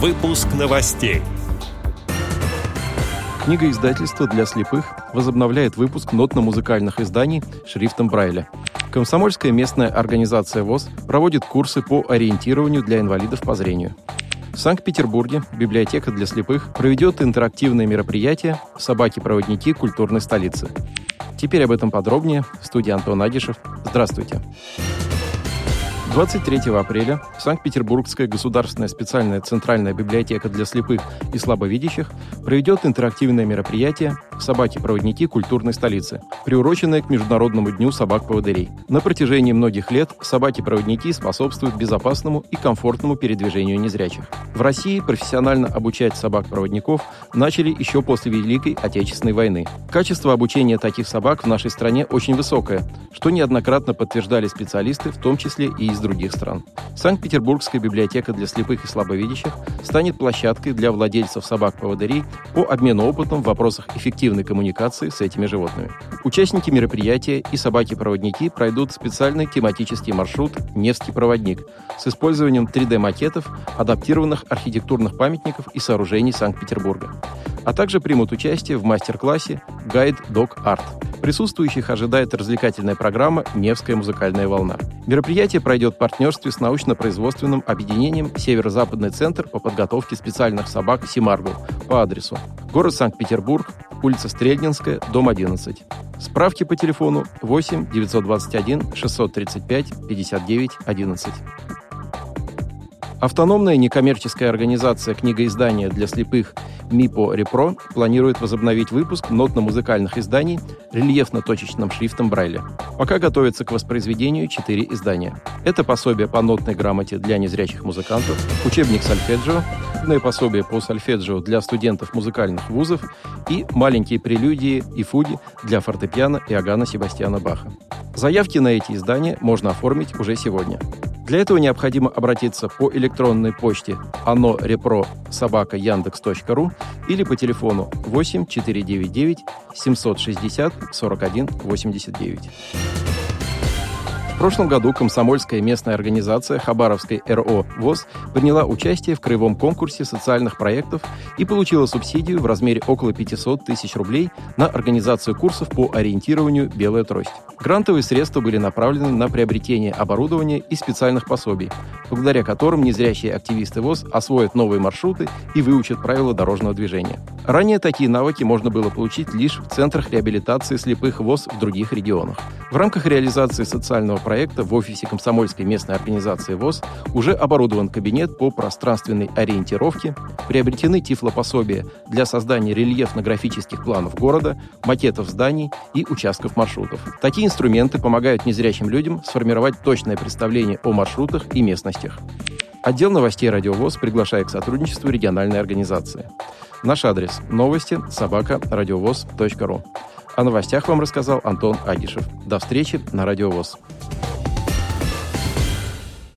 Выпуск новостей. Книга издательства для слепых возобновляет выпуск нотно-музыкальных изданий шрифтом Брайля. Комсомольская местная организация ВОЗ проводит курсы по ориентированию для инвалидов по зрению. В Санкт-Петербурге библиотека для слепых проведет интерактивное мероприятие «Собаки-проводники культурной столицы». Теперь об этом подробнее. В студии Антон Агишев. Здравствуйте. 23 апреля Санкт-Петербургская государственная специальная центральная библиотека для слепых и слабовидящих проведет интерактивное мероприятие «Собаки-проводники культурной столицы», приуроченное к Международному дню собак-поводырей. На протяжении многих лет собаки-проводники способствуют безопасному и комфортному передвижению незрячих. В России профессионально обучать собак-проводников начали еще после Великой Отечественной войны. Качество обучения таких собак в нашей стране очень высокое, что неоднократно подтверждали специалисты, в том числе и из других стран. Санкт-Петербургская библиотека для слепых и слабовидящих станет площадкой для владельцев собак-поводырей по обмену опытом в вопросах эффективной коммуникации с этими животными. Участники мероприятия и собаки-проводники пройдут специальный тематический маршрут «Невский проводник» с использованием 3D-макетов, адаптированных архитектурных памятников и сооружений Санкт-Петербурга, а также примут участие в мастер-классе «Гайд Dog Art». Присутствующих ожидает развлекательная программа «Невская музыкальная волна». Мероприятие пройдет в партнерстве с научно-производственным объединением «Северо-Западный центр по подготовке специальных собак Симаргл» по адресу город Санкт-Петербург, улица Стрельнинская, дом 11. Справки по телефону 8 921 635 59 11. Автономная некоммерческая организация книгоиздания для слепых МИПО Репро планирует возобновить выпуск нотно-музыкальных изданий рельефно-точечным шрифтом Брайля. Пока готовится к воспроизведению четыре издания. Это пособие по нотной грамоте для незрячих музыкантов, учебник сольфеджио, пособие по сольфеджио для студентов музыкальных вузов и маленькие прелюдии и фуги для фортепиано Иоганна Себастьяна Баха. Заявки на эти издания можно оформить уже сегодня. Для этого необходимо обратиться по электронной почте оно собака яндекс.ру или по телефону 8 499 760 41 89. В прошлом году комсомольская местная организация Хабаровской РО ВОЗ приняла участие в краевом конкурсе социальных проектов и получила субсидию в размере около 500 тысяч рублей на организацию курсов по ориентированию «Белая трость». Грантовые средства были направлены на приобретение оборудования и специальных пособий, благодаря которым незрячие активисты ВОЗ освоят новые маршруты и выучат правила дорожного движения. Ранее такие навыки можно было получить лишь в центрах реабилитации слепых ВОЗ в других регионах. В рамках реализации социального проекта в офисе комсомольской местной организации ВОЗ уже оборудован кабинет по пространственной ориентировке, приобретены тифлопособия для создания рельефно-графических планов города, макетов зданий и участков маршрутов. Такие инструменты помогают незрячим людям сформировать точное представление о маршрутах и местностях. Отдел новостей «Радиовоз» приглашает к сотрудничеству региональной организации. Наш адрес – новости собака радиовоз.ру. О новостях вам рассказал Антон Агишев. До встречи на Радиовоз.